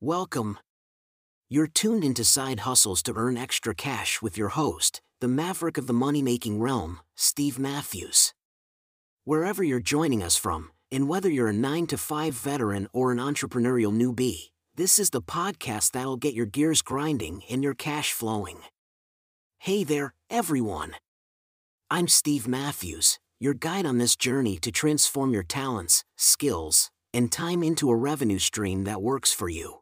Welcome. You're tuned into Side Hustles to Earn Extra Cash with your host, the maverick of the money making realm, Steve Matthews. Wherever you're joining us from, and whether you're a 9 to 5 veteran or an entrepreneurial newbie, this is the podcast that'll get your gears grinding and your cash flowing. Hey there, everyone. I'm Steve Matthews, your guide on this journey to transform your talents, skills, and time into a revenue stream that works for you.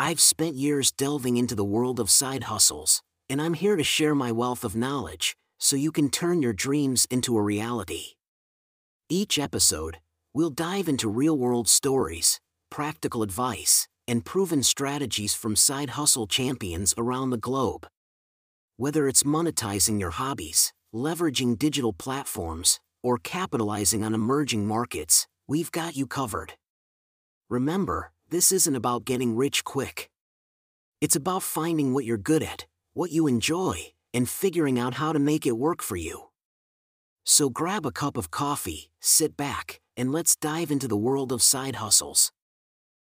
I've spent years delving into the world of side hustles, and I'm here to share my wealth of knowledge so you can turn your dreams into a reality. Each episode, we'll dive into real world stories, practical advice, and proven strategies from side hustle champions around the globe. Whether it's monetizing your hobbies, leveraging digital platforms, or capitalizing on emerging markets, we've got you covered. Remember, this isn't about getting rich quick. It's about finding what you're good at, what you enjoy, and figuring out how to make it work for you. So grab a cup of coffee, sit back, and let's dive into the world of side hustles.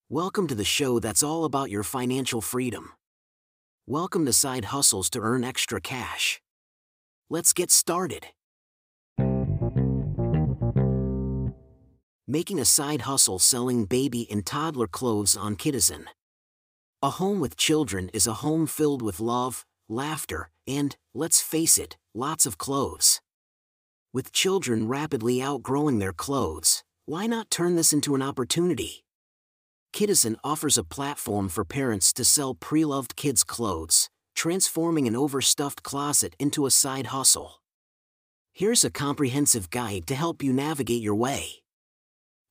Welcome to the show that's all about your financial freedom. Welcome to Side Hustles to Earn Extra Cash. Let's get started. Making a side hustle selling baby and toddler clothes on Kidizen. A home with children is a home filled with love, laughter, and, let's face it, lots of clothes. With children rapidly outgrowing their clothes, why not turn this into an opportunity? Kidizen offers a platform for parents to sell pre-loved kids' clothes, transforming an overstuffed closet into a side hustle. Here's a comprehensive guide to help you navigate your way.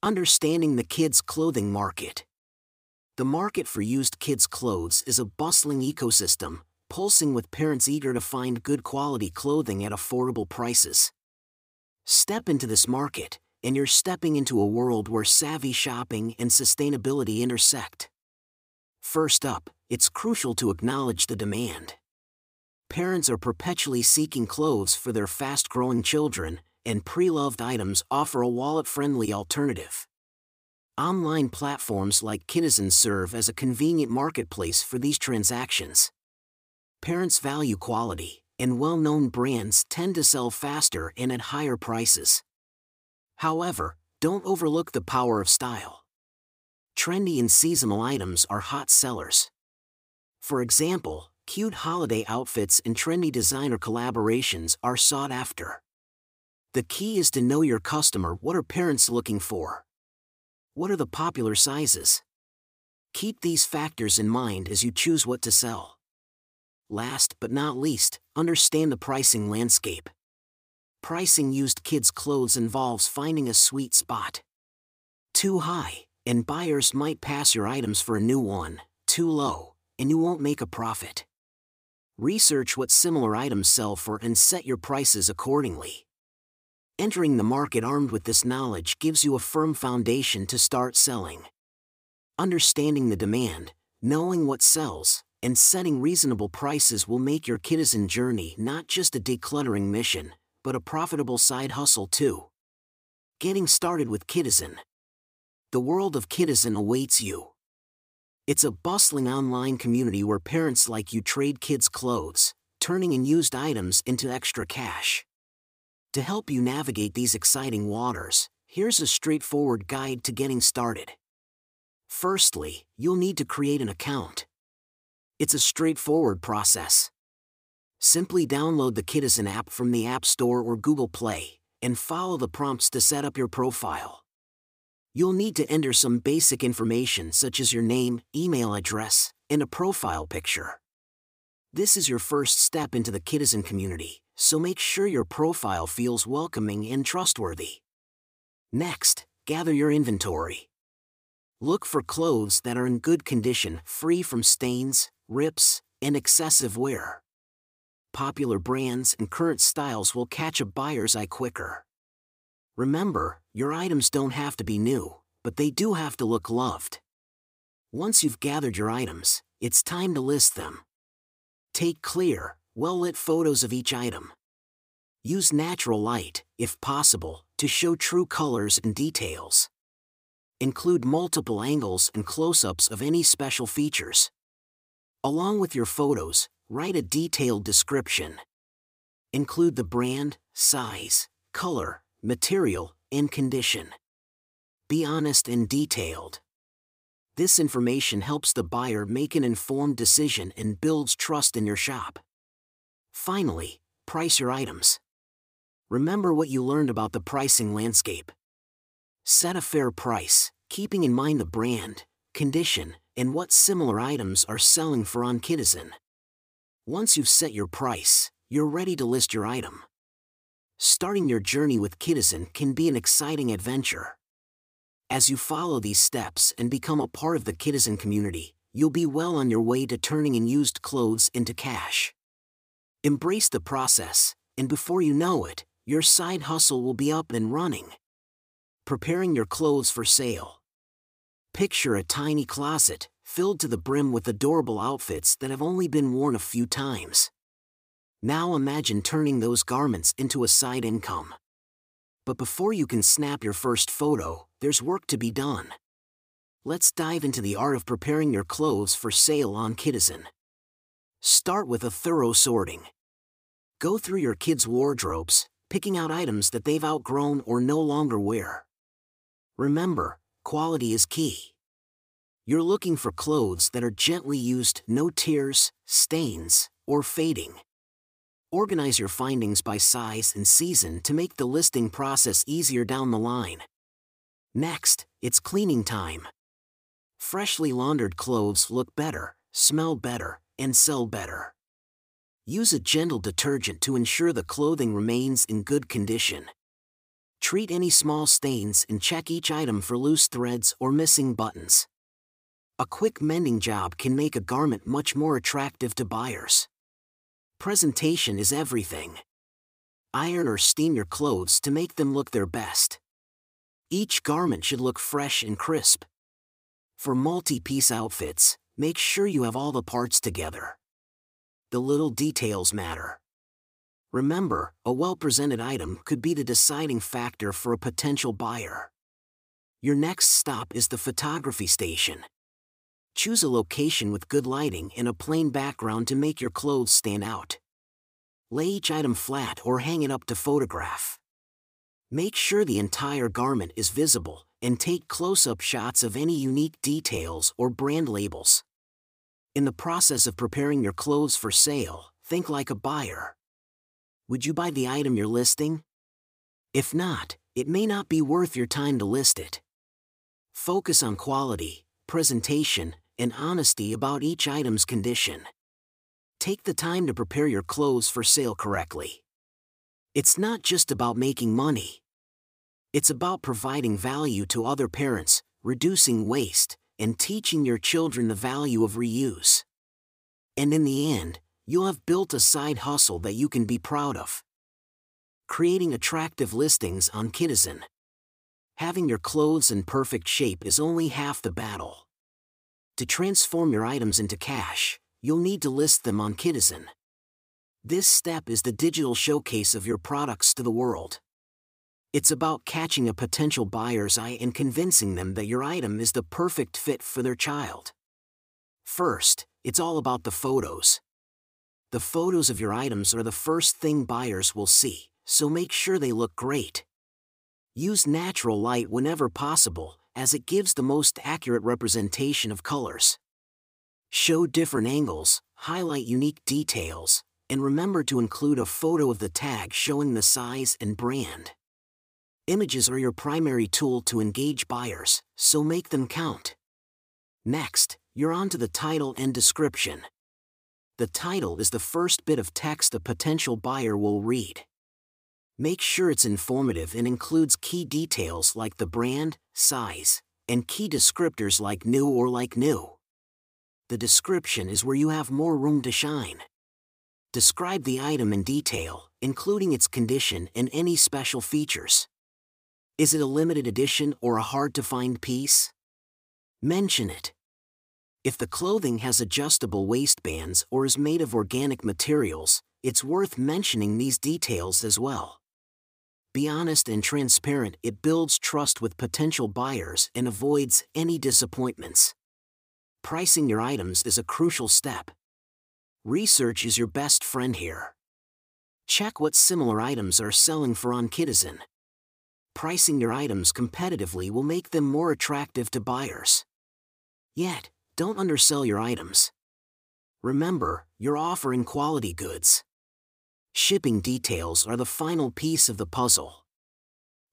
Understanding the kids' clothing market. The market for used kids' clothes is a bustling ecosystem, pulsing with parents eager to find good quality clothing at affordable prices. Step into this market, and you're stepping into a world where savvy shopping and sustainability intersect. First up, it's crucial to acknowledge the demand. Parents are perpetually seeking clothes for their fast growing children, and pre loved items offer a wallet friendly alternative. Online platforms like Kidizen serve as a convenient marketplace for these transactions. Parents value quality, and well known brands tend to sell faster and at higher prices. However, don't overlook the power of style. Trendy and seasonal items are hot sellers. For example, cute holiday outfits and trendy designer collaborations are sought after. The key is to know your customer what are parents looking for? What are the popular sizes? Keep these factors in mind as you choose what to sell. Last but not least, understand the pricing landscape. Pricing used kids' clothes involves finding a sweet spot. Too high, and buyers might pass your items for a new one, too low, and you won't make a profit. Research what similar items sell for and set your prices accordingly. Entering the market armed with this knowledge gives you a firm foundation to start selling. Understanding the demand, knowing what sells, and setting reasonable prices will make your Kidizen journey not just a decluttering mission, but a profitable side hustle too. Getting started with Kidizen. The world of Kidizen awaits you. It's a bustling online community where parents like you trade kids' clothes, turning in used items into extra cash. To help you navigate these exciting waters, here's a straightforward guide to getting started. Firstly, you'll need to create an account. It's a straightforward process. Simply download the Kidizen app from the App Store or Google Play, and follow the prompts to set up your profile. You'll need to enter some basic information such as your name, email address, and a profile picture. This is your first step into the Kidizen community, so make sure your profile feels welcoming and trustworthy. Next, gather your inventory. Look for clothes that are in good condition, free from stains, rips, and excessive wear popular brands and current styles will catch a buyer's eye quicker. Remember, your items don't have to be new, but they do have to look loved. Once you've gathered your items, it's time to list them. Take clear, well lit photos of each item. Use natural light, if possible, to show true colors and details. Include multiple angles and close-ups of any special features. Along with your photos, write a detailed description. Include the brand, size, color, material, and condition. Be honest and detailed. This information helps the buyer make an informed decision and builds trust in your shop. Finally, price your items. Remember what you learned about the pricing landscape. Set a fair price, keeping in mind the brand, condition, and what similar items are selling for on Kidizen. Once you've set your price, you're ready to list your item. Starting your journey with Kidizen can be an exciting adventure. As you follow these steps and become a part of the Kidizen community, you'll be well on your way to turning in used clothes into cash. Embrace the process, and before you know it, your side hustle will be up and running. Preparing your clothes for sale. Picture a tiny closet, filled to the brim with adorable outfits that have only been worn a few times. Now imagine turning those garments into a side income. But before you can snap your first photo, there's work to be done. Let's dive into the art of preparing your clothes for sale on Kidizen. Start with a thorough sorting. Go through your kids' wardrobes, picking out items that they've outgrown or no longer wear. Remember, quality is key. You're looking for clothes that are gently used, no tears, stains, or fading. Organize your findings by size and season to make the listing process easier down the line. Next, it's cleaning time. Freshly laundered clothes look better, smell better, and sell better. Use a gentle detergent to ensure the clothing remains in good condition. Treat any small stains and check each item for loose threads or missing buttons. A quick mending job can make a garment much more attractive to buyers. Presentation is everything. Iron or steam your clothes to make them look their best. Each garment should look fresh and crisp. For multi-piece outfits, make sure you have all the parts together. The little details matter. Remember, a well-presented item could be the deciding factor for a potential buyer. Your next stop is the photography station. Choose a location with good lighting and a plain background to make your clothes stand out. Lay each item flat or hang it up to photograph. Make sure the entire garment is visible and take close-up shots of any unique details or brand labels. In the process of preparing your clothes for sale, think like a buyer. Would you buy the item you're listing? If not, it may not be worth your time to list it. Focus on quality, presentation, and honesty about each item's condition. Take the time to prepare your clothes for sale correctly. It's not just about making money. It's about providing value to other parents, reducing waste, and teaching your children the value of reuse. And in the end, you'll have built a side hustle that you can be proud of. Creating attractive listings on Kidizen. Having your clothes in perfect shape is only half the battle. To transform your items into cash, you'll need to list them on Kidizen. This step is the digital showcase of your products to the world. It's about catching a potential buyer's eye and convincing them that your item is the perfect fit for their child. First, it's all about the photos. The photos of your items are the first thing buyers will see, so make sure they look great. Use natural light whenever possible as it gives the most accurate representation of colors. Show different angles, highlight unique details, and remember to include a photo of the tag showing the size and brand. Images are your primary tool to engage buyers, so make them count. Next, you're on to the title and description. The title is the first bit of text a potential buyer will read. Make sure it's informative and includes key details like the brand, size, and key descriptors like new or like new. The description is where you have more room to shine. Describe the item in detail, including its condition and any special features. Is it a limited edition or a hard-to-find piece? Mention it. If the clothing has adjustable waistbands or is made of organic materials, it's worth mentioning these details as well. Be honest and transparent, it builds trust with potential buyers and avoids any disappointments. Pricing your items is a crucial step. Research is your best friend here. Check what similar items are selling for on Kidizen. Pricing your items competitively will make them more attractive to buyers. Yet, don't undersell your items. Remember, you're offering quality goods. Shipping details are the final piece of the puzzle.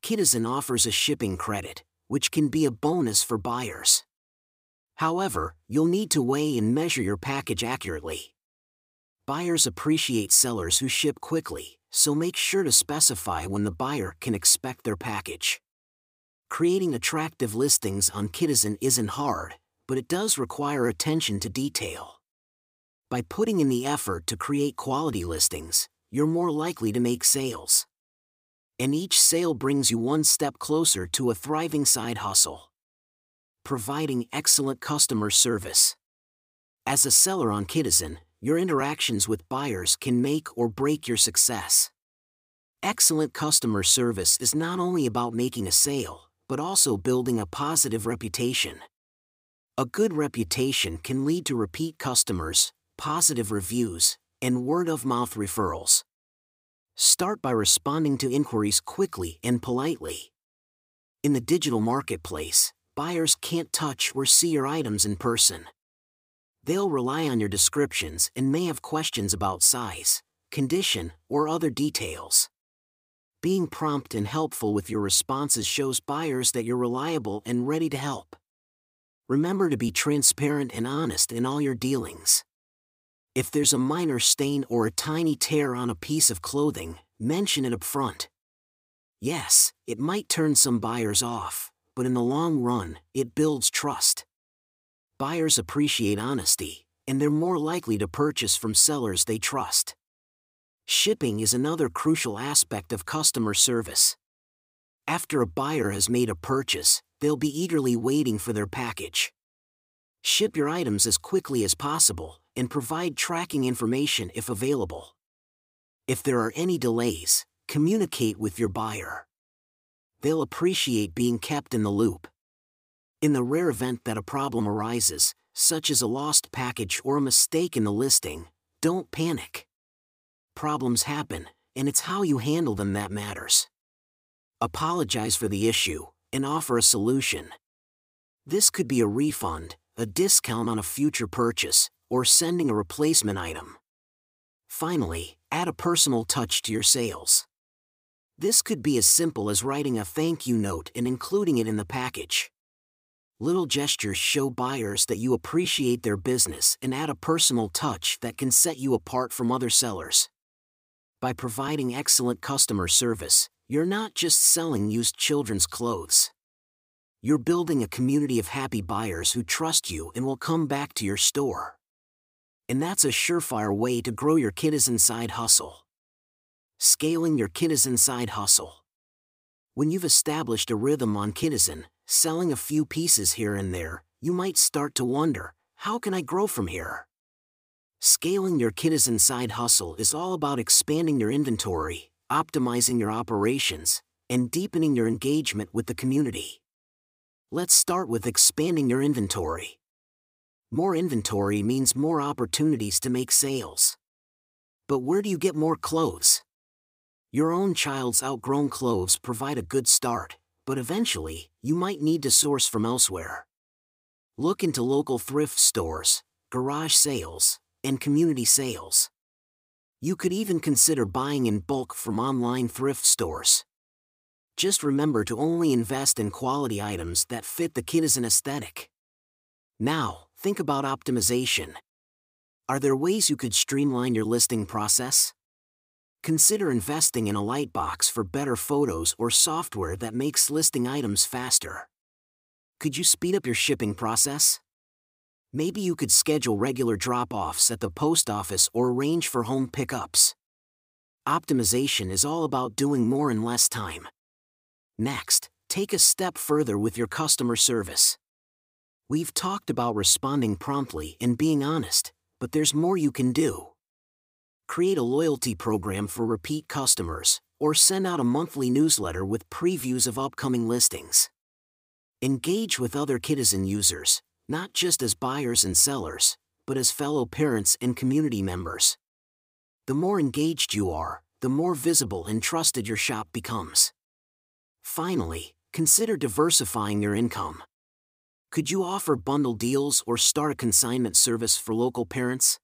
Kidizen offers a shipping credit, which can be a bonus for buyers. However, you'll need to weigh and measure your package accurately. Buyers appreciate sellers who ship quickly, so make sure to specify when the buyer can expect their package. Creating attractive listings on Kidizen isn't hard, but it does require attention to detail. By putting in the effort to create quality listings, you're more likely to make sales. And each sale brings you one step closer to a thriving side hustle. Providing excellent customer service. As a seller on Kidizen, your interactions with buyers can make or break your success. Excellent customer service is not only about making a sale, but also building a positive reputation. A good reputation can lead to repeat customers, positive reviews, and word of mouth referrals. Start by responding to inquiries quickly and politely. In the digital marketplace, buyers can't touch or see your items in person. They'll rely on your descriptions and may have questions about size, condition, or other details. Being prompt and helpful with your responses shows buyers that you're reliable and ready to help. Remember to be transparent and honest in all your dealings. If there's a minor stain or a tiny tear on a piece of clothing, mention it up front. Yes, it might turn some buyers off, but in the long run, it builds trust. Buyers appreciate honesty, and they're more likely to purchase from sellers they trust. Shipping is another crucial aspect of customer service. After a buyer has made a purchase, they'll be eagerly waiting for their package. Ship your items as quickly as possible, and provide tracking information if available. If there are any delays, communicate with your buyer. They'll appreciate being kept in the loop. In the rare event that a problem arises, such as a lost package or a mistake in the listing, don't panic. Problems happen, and it's how you handle them that matters. Apologize for the issue and offer a solution. This could be a refund, a discount on a future purchase, or sending a replacement item. Finally, add a personal touch to your sales. This could be as simple as writing a thank you note and including it in the package. Little gestures show buyers that you appreciate their business and add a personal touch that can set you apart from other sellers. By providing excellent customer service, you're not just selling used children's clothes. You're building a community of happy buyers who trust you and will come back to your store and that's a surefire way to grow your Kidizen side hustle. Scaling your Kidizen side hustle. When you've established a rhythm on Kidizen, selling a few pieces here and there, you might start to wonder, how can I grow from here? Scaling your Kidizen side hustle is all about expanding your inventory, optimizing your operations, and deepening your engagement with the community. Let's start with expanding your inventory. More inventory means more opportunities to make sales. But where do you get more clothes? Your own child's outgrown clothes provide a good start, but eventually, you might need to source from elsewhere. Look into local thrift stores, garage sales, and community sales. You could even consider buying in bulk from online thrift stores. Just remember to only invest in quality items that fit the Kidizen aesthetic. Now, Think about optimization. Are there ways you could streamline your listing process? Consider investing in a lightbox for better photos or software that makes listing items faster. Could you speed up your shipping process? Maybe you could schedule regular drop offs at the post office or arrange for home pickups. Optimization is all about doing more in less time. Next, take a step further with your customer service. We've talked about responding promptly and being honest, but there's more you can do. Create a loyalty program for repeat customers, or send out a monthly newsletter with previews of upcoming listings. Engage with other Kidizen users, not just as buyers and sellers, but as fellow parents and community members. The more engaged you are, the more visible and trusted your shop becomes. Finally, consider diversifying your income. Could you offer bundle deals or start a consignment service for local parents?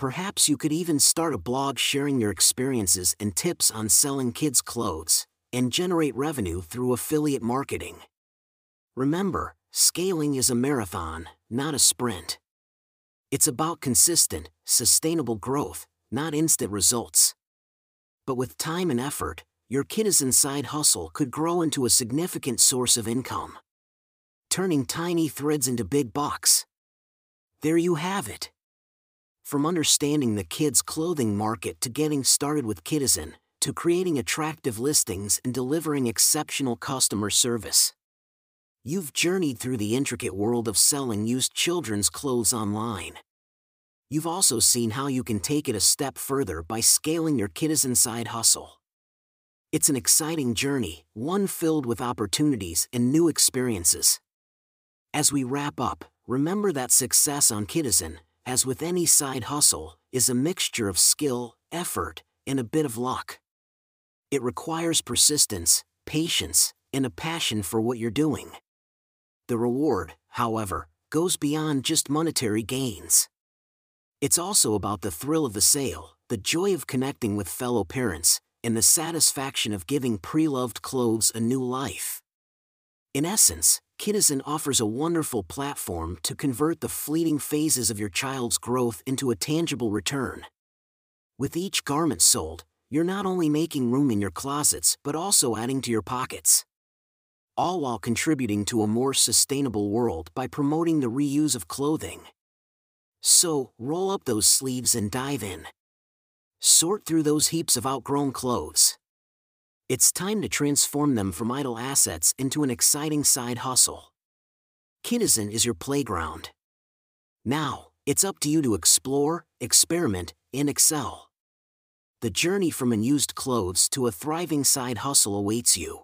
Perhaps you could even start a blog sharing your experiences and tips on selling kids' clothes and generate revenue through affiliate marketing. Remember, scaling is a marathon, not a sprint. It's about consistent, sustainable growth, not instant results. But with time and effort, your Kidizen inside hustle could grow into a significant source of income. Turning tiny threads into big bucks. There you have it. From understanding the kids' clothing market to getting started with Kidizen, to creating attractive listings and delivering exceptional customer service. You've journeyed through the intricate world of selling used children's clothes online. You've also seen how you can take it a step further by scaling your Kidizen side hustle. It's an exciting journey, one filled with opportunities and new experiences. As we wrap up, remember that success on Kidizen, as with any side hustle, is a mixture of skill, effort, and a bit of luck. It requires persistence, patience, and a passion for what you're doing. The reward, however, goes beyond just monetary gains. It's also about the thrill of the sale, the joy of connecting with fellow parents, and the satisfaction of giving pre-loved clothes a new life. In essence, Kidizen offers a wonderful platform to convert the fleeting phases of your child's growth into a tangible return. With each garment sold, you're not only making room in your closets but also adding to your pockets all while contributing to a more sustainable world by promoting the reuse of clothing. So, roll up those sleeves and dive in. Sort through those heaps of outgrown clothes. It's time to transform them from idle assets into an exciting side hustle. Kidizen is your playground. Now, it's up to you to explore, experiment, and excel. The journey from unused clothes to a thriving side hustle awaits you.